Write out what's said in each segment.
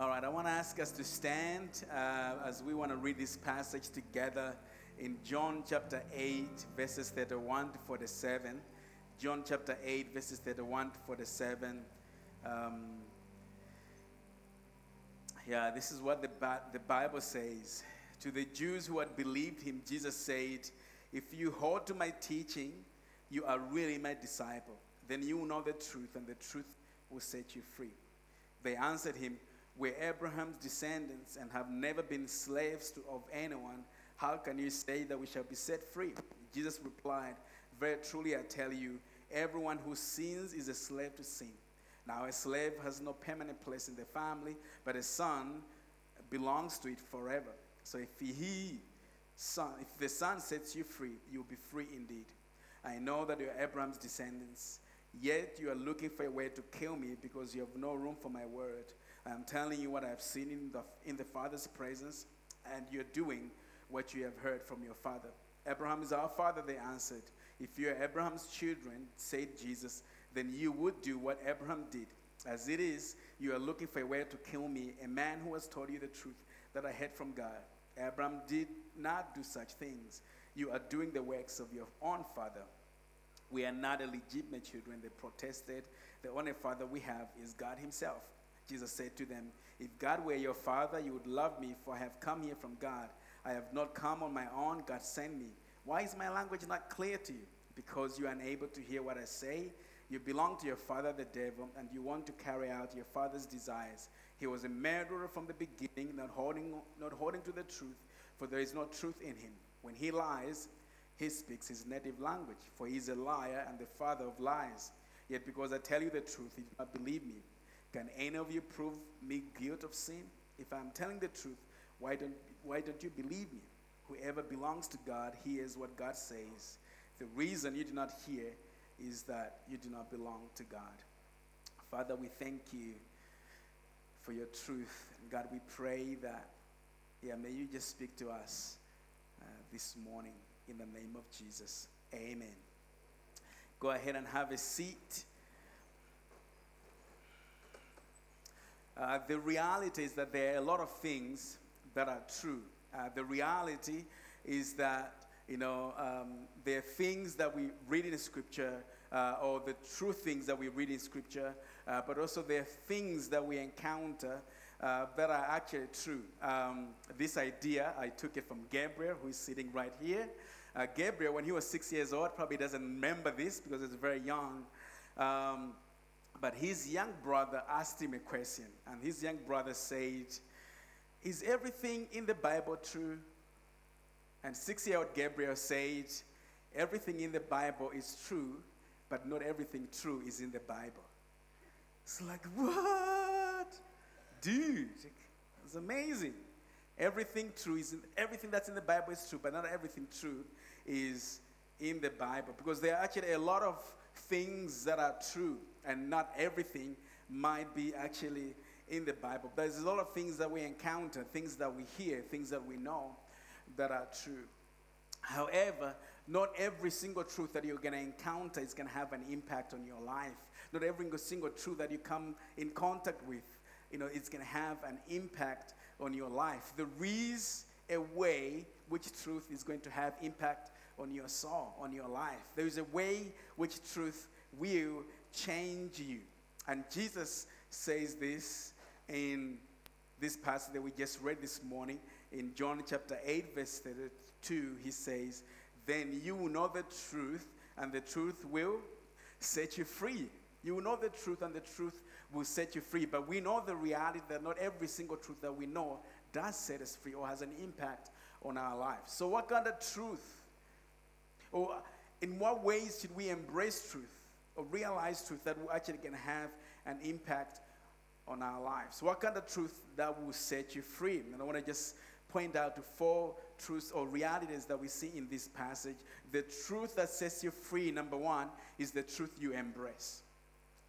All right, I want to ask us to stand uh, as we want to read this passage together in John chapter 8, verses 31 to 47. John chapter 8, verses 31 to 47. Um, yeah, this is what the, the Bible says. To the Jews who had believed him, Jesus said, If you hold to my teaching, you are really my disciple. Then you will know the truth, and the truth will set you free. They answered him, We're Abraham's descendants and have never been slaves to, of anyone. How can you say that we shall be set free? Jesus replied, Very truly I tell you, everyone who sins is a slave to sin. Now, a slave has no permanent place in the family, but a son belongs to it forever. So if he, son, if the son sets you free, you'll be free indeed. I know that you're Abraham's descendants, yet you are looking for a way to kill me because you have no room for my word. I am telling you what I have seen in the, in the Father's presence, and you're doing what you have heard from your father. Abraham is our father, they answered. If you're Abraham's children, said Jesus, then you would do what Abraham did. As it is, you are looking for a way to kill me, a man who has told you the truth that I heard from God. Abraham did not do such things. You are doing the works of your own father. We are not illegitimate children, they protested. The only father we have is God Himself. Jesus said to them, If God were your father, you would love me, for I have come here from God. I have not come on my own, God sent me. Why is my language not clear to you? Because you are unable to hear what I say. You belong to your father, the devil, and you want to carry out your father's desires. He was a murderer from the beginning, not holding, not holding to the truth, for there is no truth in him. When he lies, he speaks his native language, for he is a liar and the father of lies. Yet because I tell you the truth, you do not believe me. Can any of you prove me guilt of sin? If I'm telling the truth, why don't, why don't you believe me? Whoever belongs to God hears what God says. The reason you do not hear is that you do not belong to God. Father, we thank you for your truth. God, we pray that, yeah, may you just speak to us uh, this morning in the name of Jesus. Amen. Go ahead and have a seat. Uh, the reality is that there are a lot of things that are true. Uh, the reality is that, you know, um, there are things that we read in Scripture, uh, or the true things that we read in Scripture, uh, but also there are things that we encounter uh, that are actually true. Um, this idea, I took it from Gabriel, who is sitting right here. Uh, Gabriel, when he was six years old, probably doesn't remember this because he's very young. Um, but his young brother asked him a question, and his young brother said, Is everything in the Bible true? And six year old Gabriel said, Everything in the Bible is true, but not everything true is in the Bible. It's like, what? Dude, it's amazing. Everything true is in, everything that's in the Bible is true, but not everything true is in the Bible. Because there are actually a lot of things that are true, and not everything might be actually in the Bible. There's a lot of things that we encounter, things that we hear, things that we know that are true. However, not every single truth that you're going to encounter is going to have an impact on your life. Not every single truth that you come in contact with, you know, it's going to have an impact on your life. There is a way which truth is going to have impact on your soul, on your life. There is a way which truth will change you. And Jesus says this in this passage that we just read this morning in John chapter 8, verse 32. He says, Then you will know the truth, and the truth will set you free. You will know the truth, and the truth will set you free. But we know the reality that not every single truth that we know does set us free or has an impact on our lives. So, what kind of truth? Or in what ways should we embrace truth or realize truth that actually can have an impact on our lives? What kind of truth that will set you free? And I want to just point out to four truths or realities that we see in this passage. The truth that sets you free, number one, is the truth you embrace.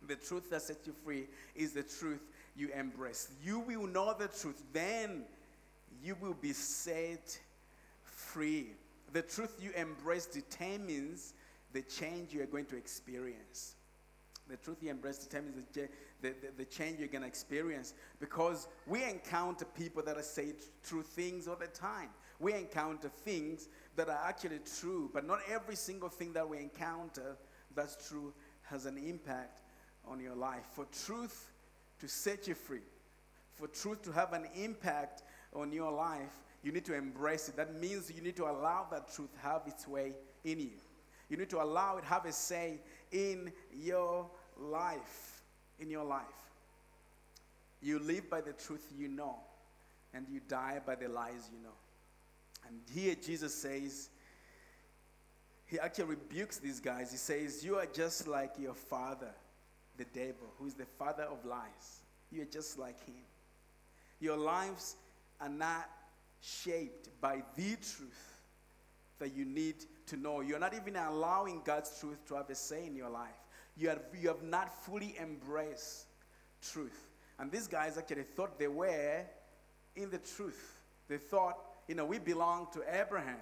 The truth that sets you free is the truth you embrace. You will know the truth, then you will be set free. The truth you embrace determines the change you are going to experience. The truth you embrace determines the, the, the, the change you're going to experience because we encounter people that are saying true things all the time. We encounter things that are actually true, but not every single thing that we encounter that's true has an impact on your life. For truth to set you free, for truth to have an impact on your life, you need to embrace it. That means you need to allow that truth have its way in you. You need to allow it have a say in your life. In your life. You live by the truth you know, and you die by the lies you know. And here Jesus says, he actually rebukes these guys. He says, You are just like your father, the devil, who is the father of lies. You are just like him. Your lives are not shaped by the truth that you need to know. You're not even allowing God's truth to have a say in your life. You have, you have not fully embraced truth. And these guys actually thought they were in the truth. They thought, you know, we belong to Abraham.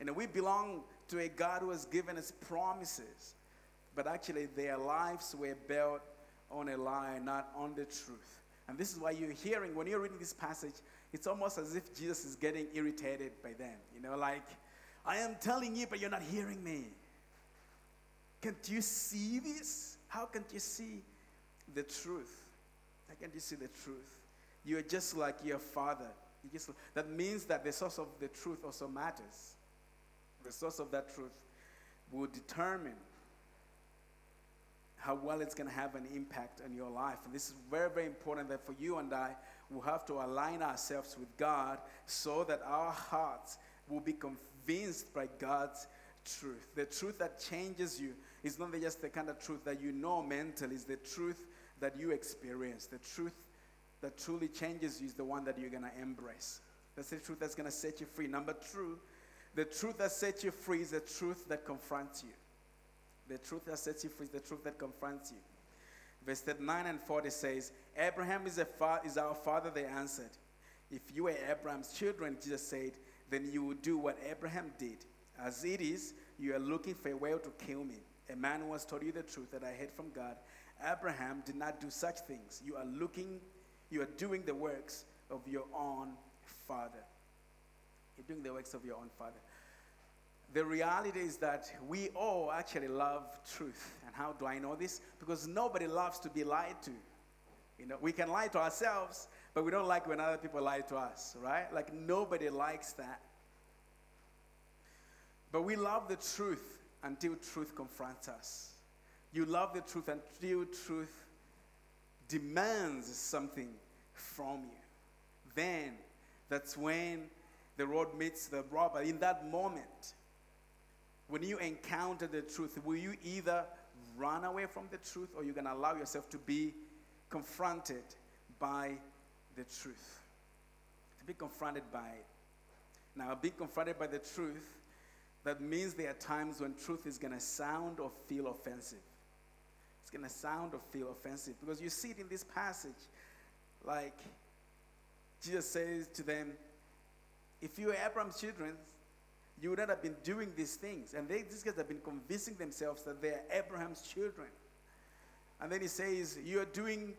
You know, we belong to a God who has given us promises. But actually, their lives were built on a lie, not on the truth. And this is why you're hearing, when you're reading this passage, it's almost as if Jesus is getting irritated by them. You know, like, I am telling you, but you're not hearing me. Can't you see this? How can't you see the truth? How can't you see the truth? You're just like your father. You just, that means that the source of the truth also matters. The source of that truth will determine how well it's going to have an impact on your life. And this is very, very important that for you and I, we have to align ourselves with God so that our hearts will be convinced by God's truth. The truth that changes you is not just the kind of truth that you know mentally, it's the truth that you experience. The truth that truly changes you is the one that you're going to embrace. That's the truth that's going to set you free. Number two, the truth that sets you free is the truth that confronts you. The truth that sets you free is the truth that confronts you. Verse 39 and 40 says, Abraham is, fa- is our father, they answered. If you were Abraham's children, Jesus said, then you would do what Abraham did. As it is, you are looking for a way to kill me. A man who has told you the truth that I heard from God. Abraham did not do such things. You are looking, you are doing the works of your own father. You're doing the works of your own father. The reality is that we all actually love truth. And how do I know this? Because nobody loves to be lied to. You know, we can lie to ourselves, but we don't like when other people lie to us, right? Like nobody likes that. But we love the truth until truth confronts us. You love the truth until truth demands something from you. Then that's when the road meets the rubber. In that moment, when you encounter the truth, will you either run away from the truth or you're going to allow yourself to be confronted by the truth? To be confronted by it. Now, being confronted by the truth, that means there are times when truth is going to sound or feel offensive. It's going to sound or feel offensive because you see it in this passage. Like, Jesus says to them, If you are Abraham's children, you would not have been doing these things. And they, these guys have been convincing themselves that they are Abraham's children. And then he says, You are doing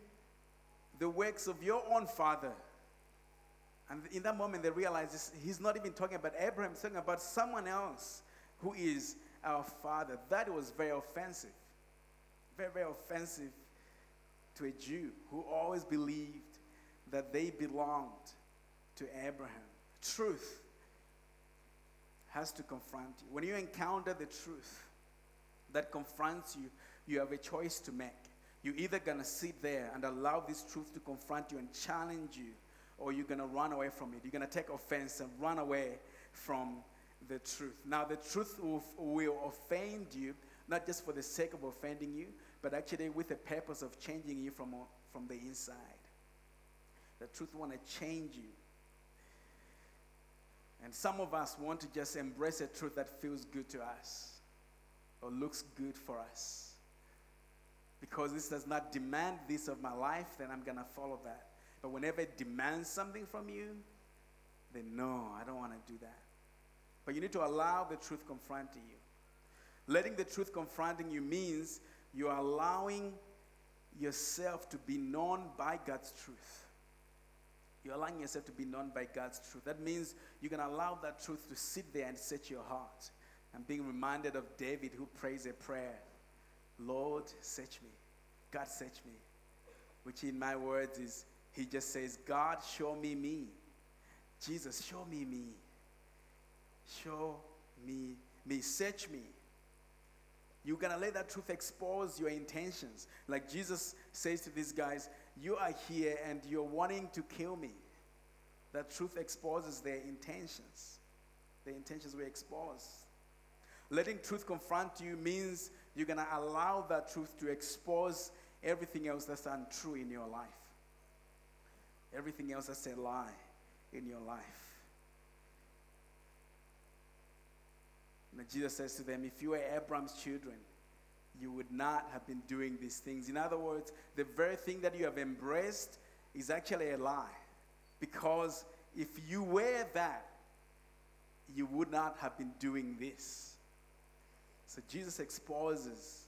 the works of your own father. And in that moment, they realize this, he's not even talking about Abraham, he's talking about someone else who is our father. That was very offensive. Very, very offensive to a Jew who always believed that they belonged to Abraham. Truth has to confront you. When you encounter the truth that confronts you, you have a choice to make. You're either going to sit there and allow this truth to confront you and challenge you, or you're going to run away from it. You're going to take offense and run away from the truth. Now, the truth will, will offend you, not just for the sake of offending you, but actually with the purpose of changing you from, from the inside. The truth want to change you and some of us want to just embrace a truth that feels good to us or looks good for us. Because this does not demand this of my life, then I'm going to follow that. But whenever it demands something from you, then no, I don't want to do that. But you need to allow the truth confronting you. Letting the truth confronting you means You are allowing yourself to be known by God's truth. You're allowing yourself to be known by God's truth. That means you can allow that truth to sit there and set your heart. I'm being reminded of David who prays a prayer Lord, search me. God, search me. Which in my words is, he just says, God, show me me. Jesus, show me me. Show me me. Search me. You're going to let that truth expose your intentions. Like Jesus says to these guys, You are here and you're wanting to kill me. That truth exposes their intentions. The intentions were exposed. Letting truth confront you means you're going to allow that truth to expose everything else that's untrue in your life. Everything else that's a lie in your life. And Jesus says to them, If you were Abraham's children, you would not have been doing these things. In other words, the very thing that you have embraced is actually a lie. Because if you were that, you would not have been doing this. So Jesus exposes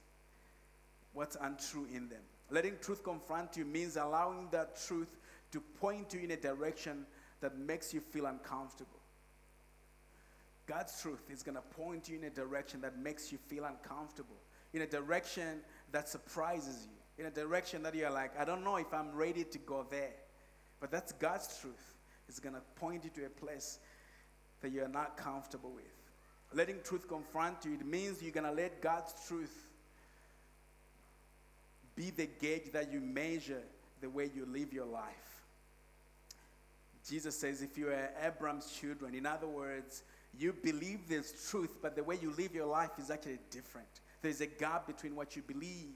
what's untrue in them. Letting truth confront you means allowing that truth to point you in a direction that makes you feel uncomfortable. God's truth is going to point you in a direction that makes you feel uncomfortable, in a direction that surprises you, in a direction that you're like, I don't know if I'm ready to go there. But that's God's truth. It's going to point you to a place that you're not comfortable with. Letting truth confront you, it means you're going to let God's truth be the gauge that you measure the way you live your life. Jesus says, if you are Abraham's children, in other words, you believe this truth, but the way you live your life is actually different. There's a gap between what you believe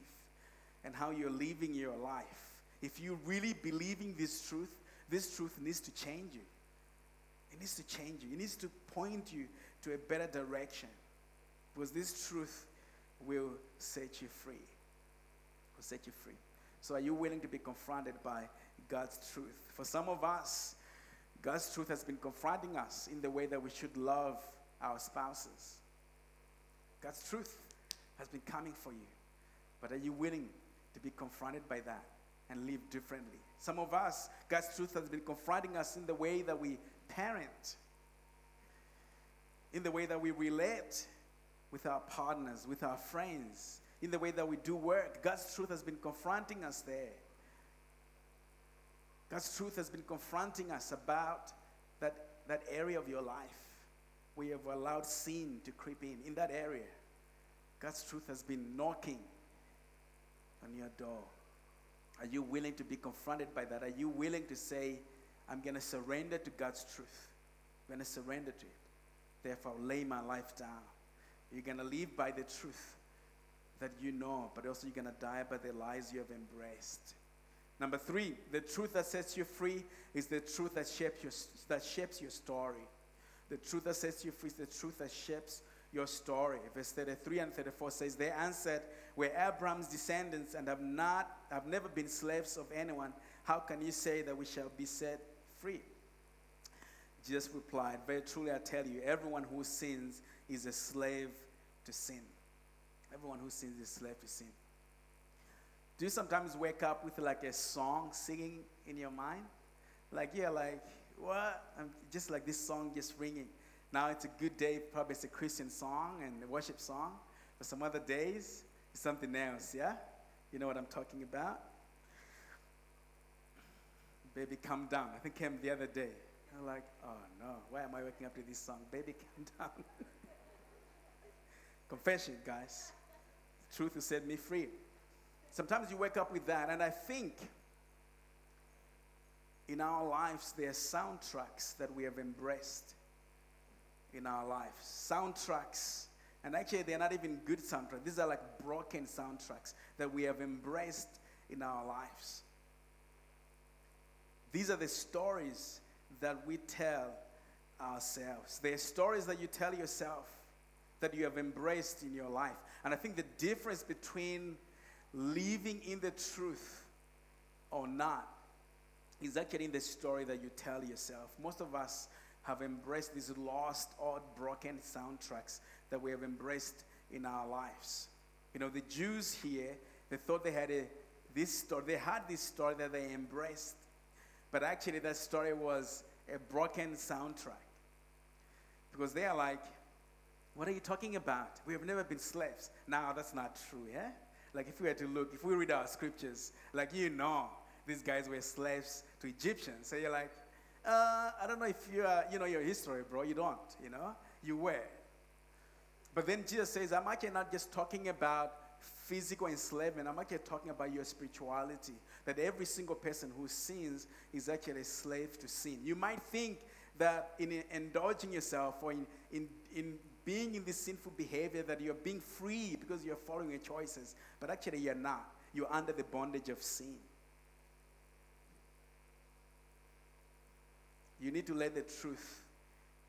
and how you're living your life. If you're really believing this truth, this truth needs to change you. It needs to change you. It needs to point you to a better direction. Because this truth will set you free. Will set you free. So are you willing to be confronted by God's truth? For some of us, God's truth has been confronting us in the way that we should love our spouses. God's truth has been coming for you. But are you willing to be confronted by that and live differently? Some of us, God's truth has been confronting us in the way that we parent, in the way that we relate with our partners, with our friends, in the way that we do work. God's truth has been confronting us there. God's truth has been confronting us about that, that area of your life where you have allowed sin to creep in, in that area. God's truth has been knocking on your door. Are you willing to be confronted by that? Are you willing to say, I'm going to surrender to God's truth? I'm going to surrender to it. Therefore, I'll lay my life down. You're going to live by the truth that you know, but also you're going to die by the lies you have embraced. Number three, the truth that sets you free is the truth that shapes your, that shapes your story. The truth that sets you free is the truth that shapes your story. Verse 33 and 34 says, They answered, We're Abraham's descendants and have not have never been slaves of anyone. How can you say that we shall be set free? Jesus replied, Very truly I tell you, everyone who sins is a slave to sin. Everyone who sins is a slave to sin. Do you sometimes wake up with like a song singing in your mind? Like, yeah, like, what? I'm just like this song just ringing. Now it's a good day, probably it's a Christian song and a worship song. But some other days, it's something else, yeah? You know what I'm talking about? Baby, come down. I think came the other day. I'm like, oh no, why am I waking up to this song? Baby, come down. Confession, guys. truth will set me free. Sometimes you wake up with that, and I think in our lives there are soundtracks that we have embraced in our lives. Soundtracks, and actually they're not even good soundtracks. These are like broken soundtracks that we have embraced in our lives. These are the stories that we tell ourselves. They're stories that you tell yourself that you have embraced in your life. And I think the difference between living in the truth or not is actually in the story that you tell yourself. Most of us have embraced these lost odd, broken soundtracks that we have embraced in our lives. You know, the Jews here, they thought they had a, this story, they had this story that they embraced. But actually, that story was a broken soundtrack. Because they are like, what are you talking about? We have never been slaves. Now, that's not true, yeah? Like, if we were to look, if we read our scriptures, like, you know, these guys were slaves to Egyptians. So you're like, uh, I don't know if you, are, you know your history, bro. You don't, you know? You were. But then Jesus says, I'm actually not just talking about physical enslavement. I'm actually talking about your spirituality. That every single person who sins is actually a slave to sin. You might think that in indulging yourself or in, in, in being in this sinful behavior that you're being free because you're following your choices, but actually you're not. You're under the bondage of sin. You need to let the truth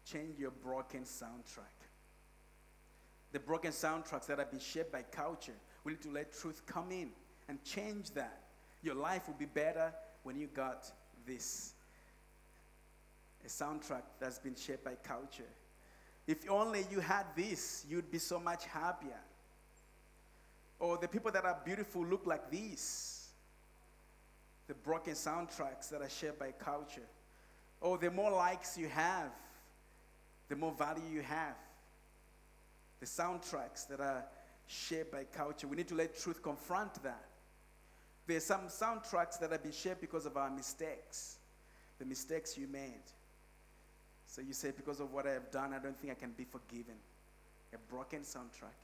change your broken soundtrack. The broken soundtracks that have been shaped by culture, we need to let truth come in and change that. Your life will be better when you got this. A soundtrack that's been shaped by culture. If only you had this, you'd be so much happier. Or the people that are beautiful look like these. The broken soundtracks that are shaped by culture. Or the more likes you have, the more value you have. The soundtracks that are shaped by culture. We need to let truth confront that. There are some soundtracks that have been shaped because of our mistakes, the mistakes you made. So you say, because of what I have done, I don't think I can be forgiven. A broken soundtrack.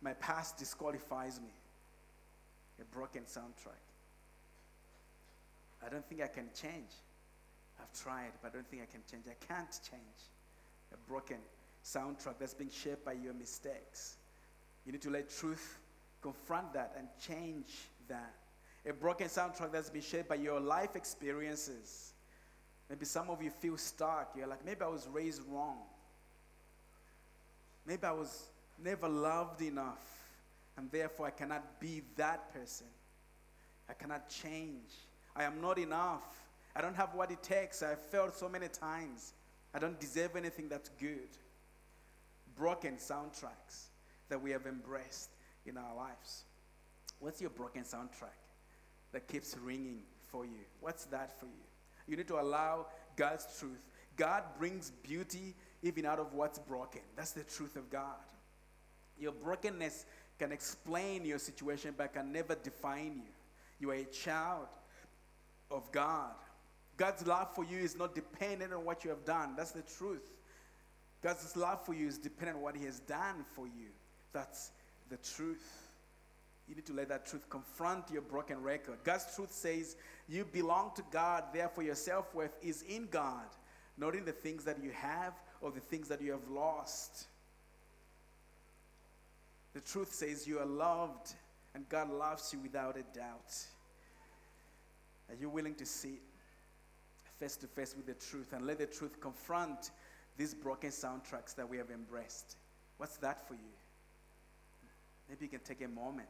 My past disqualifies me. A broken soundtrack. I don't think I can change. I've tried, but I don't think I can change. I can't change. A broken soundtrack that's being shaped by your mistakes. You need to let truth confront that and change that. A broken soundtrack that's been shaped by your life experiences. Maybe some of you feel stuck. You're like, maybe I was raised wrong. Maybe I was never loved enough, and therefore I cannot be that person. I cannot change. I am not enough. I don't have what it takes. I've failed so many times. I don't deserve anything that's good. Broken soundtracks that we have embraced in our lives. What's your broken soundtrack that keeps ringing for you? What's that for you? You need to allow God's truth. God brings beauty even out of what's broken. That's the truth of God. Your brokenness can explain your situation, but can never define you. You are a child of God. God's love for you is not dependent on what you have done. That's the truth. God's love for you is dependent on what He has done for you. That's the truth. You need to let that truth confront your broken record. God's truth says you belong to God, therefore, your self worth is in God, not in the things that you have or the things that you have lost. The truth says you are loved, and God loves you without a doubt. Are you willing to sit face to face with the truth and let the truth confront these broken soundtracks that we have embraced? What's that for you? Maybe you can take a moment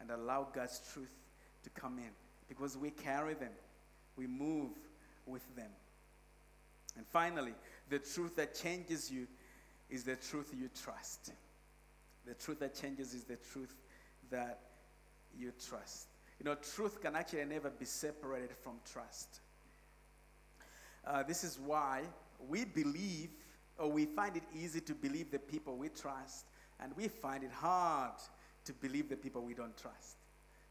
and allow God's truth to come in because we carry them, we move with them. And finally, the truth that changes you is the truth you trust. The truth that changes is the truth that you trust. You know, truth can actually never be separated from trust. Uh, this is why we believe, or we find it easy to believe the people we trust, and we find it hard to believe the people we don't trust.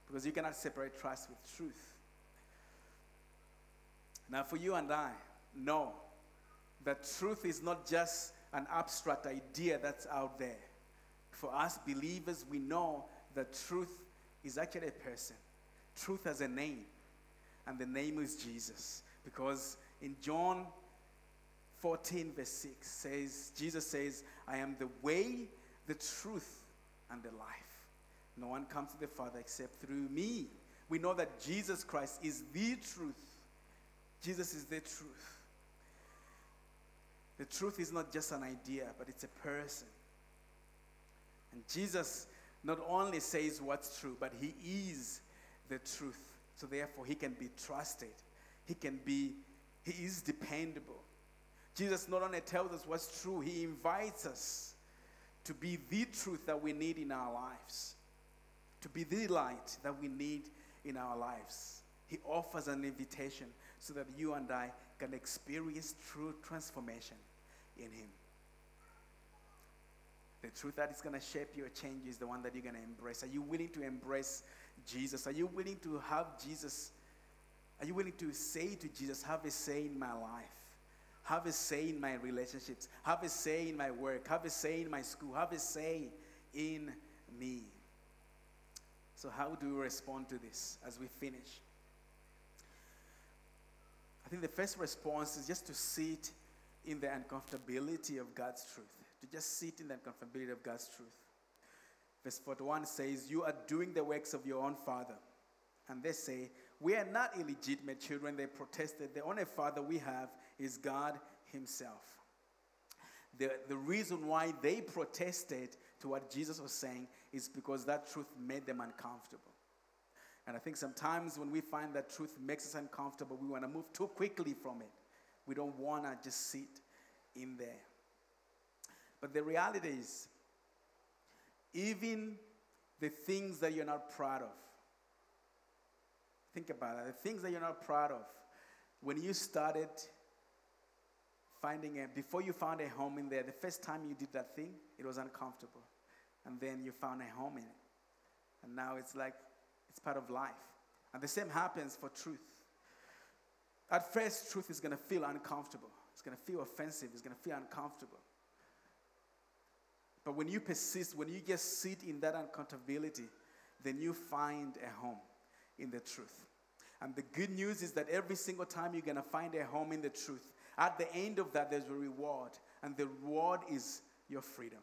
Because you cannot separate trust with truth. Now, for you and I, know that truth is not just an abstract idea that's out there. For us believers, we know that truth is actually a person truth has a name, and the name is Jesus. Because in John 14, verse 6 says, Jesus says, I am the way, the truth, and the life. No one comes to the Father except through me. We know that Jesus Christ is the truth. Jesus is the truth. The truth is not just an idea, but it's a person. And Jesus not only says what's true, but he is the truth. So therefore, he can be trusted. He can be, he is dependable. Jesus not only tells us what's true, he invites us to be the truth that we need in our lives, to be the light that we need in our lives. He offers an invitation so that you and I can experience true transformation in Him. The truth that is going to shape your change is the one that you're going to embrace. Are you willing to embrace Jesus? Are you willing to have Jesus? Are you willing to say to Jesus, have a say in my life? Have a say in my relationships. Have a say in my work. Have a say in my school. Have a say in me. So, how do we respond to this as we finish? I think the first response is just to sit in the uncomfortability of God's truth to just sit in the uncomfortability of God's truth. Verse 41 says, You are doing the works of your own father. And they say, We are not illegitimate children. They protested. The only father we have is God Himself. The, the reason why they protested to what Jesus was saying is because that truth made them uncomfortable. And I think sometimes when we find that truth makes us uncomfortable, we want to move too quickly from it. We don't want to just sit in there. But the reality is, even the things that you're not proud of, think about it, the things that you're not proud of, when you started finding a, before you found a home in there, the first time you did that thing, it was uncomfortable. And then you found a home in it. And now it's like, it's part of life. And the same happens for truth. At first, truth is going to feel uncomfortable. It's going to feel offensive. It's going to feel uncomfortable. But when you persist, when you just sit in that uncomfortability, then you find a home in the truth. And the good news is that every single time you're going to find a home in the truth, at the end of that, there's a reward. And the reward is your freedom.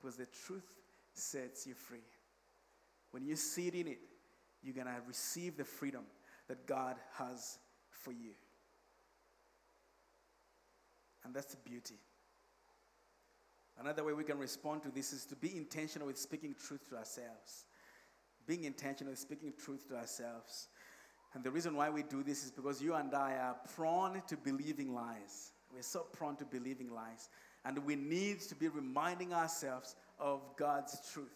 Because the truth sets you free. When you sit in it, you're going to receive the freedom that God has for you. And that's the beauty. Another way we can respond to this is to be intentional with speaking truth to ourselves. Being intentional with speaking truth to ourselves. And the reason why we do this is because you and I are prone to believing lies. We're so prone to believing lies. And we need to be reminding ourselves of God's truth.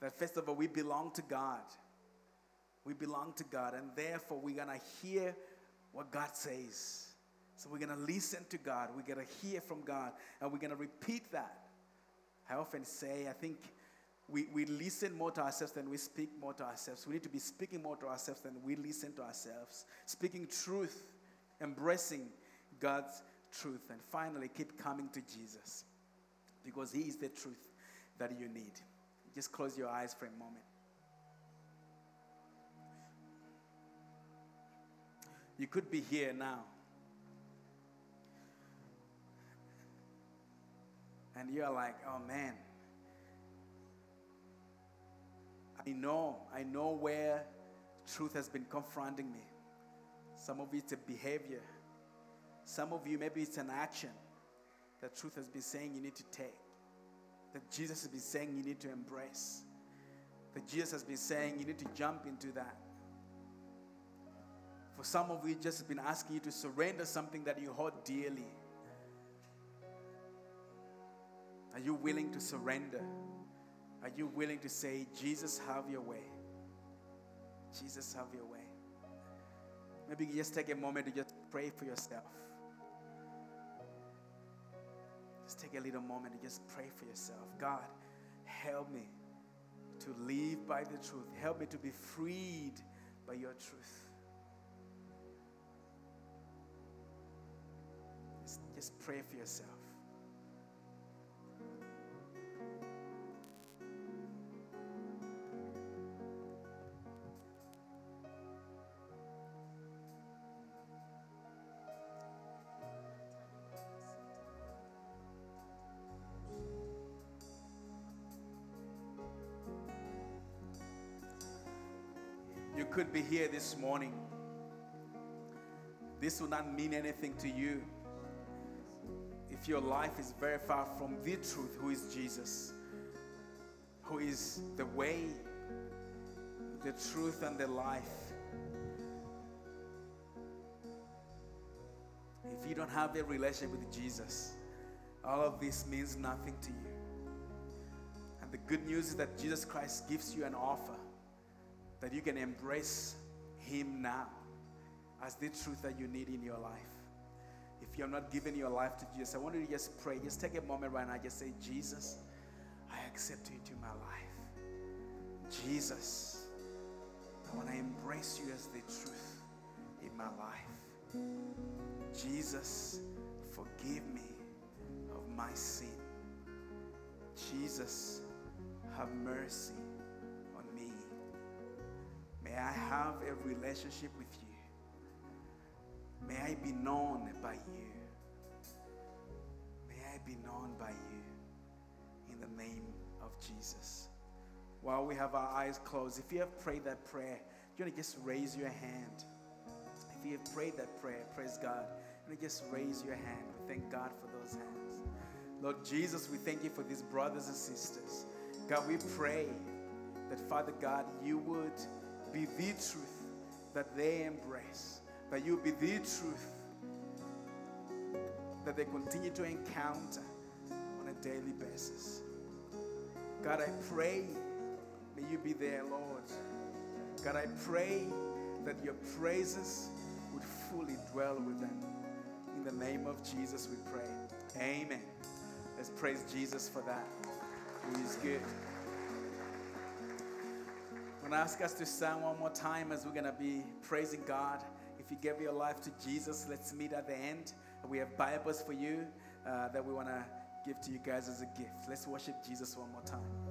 That first of all, we belong to God. We belong to God. And therefore, we're going to hear what God says. So we're going to listen to God. We're going to hear from God. And we're going to repeat that. I often say, I think we, we listen more to ourselves than we speak more to ourselves. We need to be speaking more to ourselves than we listen to ourselves. Speaking truth, embracing God's truth, and finally keep coming to Jesus because He is the truth that you need. Just close your eyes for a moment. You could be here now and you're like, oh man, I know, I know where truth has been confronting me. Some of it's a behavior. Some of you, maybe it's an action that truth has been saying you need to take. That Jesus has been saying you need to embrace. That Jesus has been saying you need to jump into that. For some of you, just been asking you to surrender something that you hold dearly Are you willing to surrender? Are you willing to say, Jesus, have your way? Jesus, have your way. Maybe you just take a moment to just pray for yourself. Just take a little moment to just pray for yourself. God, help me to live by the truth. Help me to be freed by your truth. Just, just pray for yourself. Could be here this morning. This will not mean anything to you if your life is very far from the truth, who is Jesus, who is the way, the truth, and the life. If you don't have a relationship with Jesus, all of this means nothing to you. And the good news is that Jesus Christ gives you an offer that you can embrace Him now as the truth that you need in your life. If you're not giving your life to Jesus, I want you to just pray. Just take a moment right now. Just say, Jesus, I accept you into my life. Jesus, I want to embrace you as the truth in my life. Jesus, forgive me of my sin. Jesus, have mercy. May I have a relationship with you. May I be known by you. May I be known by you in the name of Jesus. While we have our eyes closed, if you have prayed that prayer, you want to just raise your hand. If you have prayed that prayer, praise God. To just raise your hand. We thank God for those hands. Lord Jesus, we thank you for these brothers and sisters. God, we pray that, Father God, you would be the truth that they embrace, that you be the truth that they continue to encounter on a daily basis. God, I pray, may you be there, Lord. God, I pray that your praises would fully dwell with them. In the name of Jesus, we pray. Amen. Let's praise Jesus for that. He is good. I'm going to ask us to stand one more time as we're going to be praising God. If you gave your life to Jesus, let's meet at the end. We have Bibles for you uh, that we want to give to you guys as a gift. Let's worship Jesus one more time.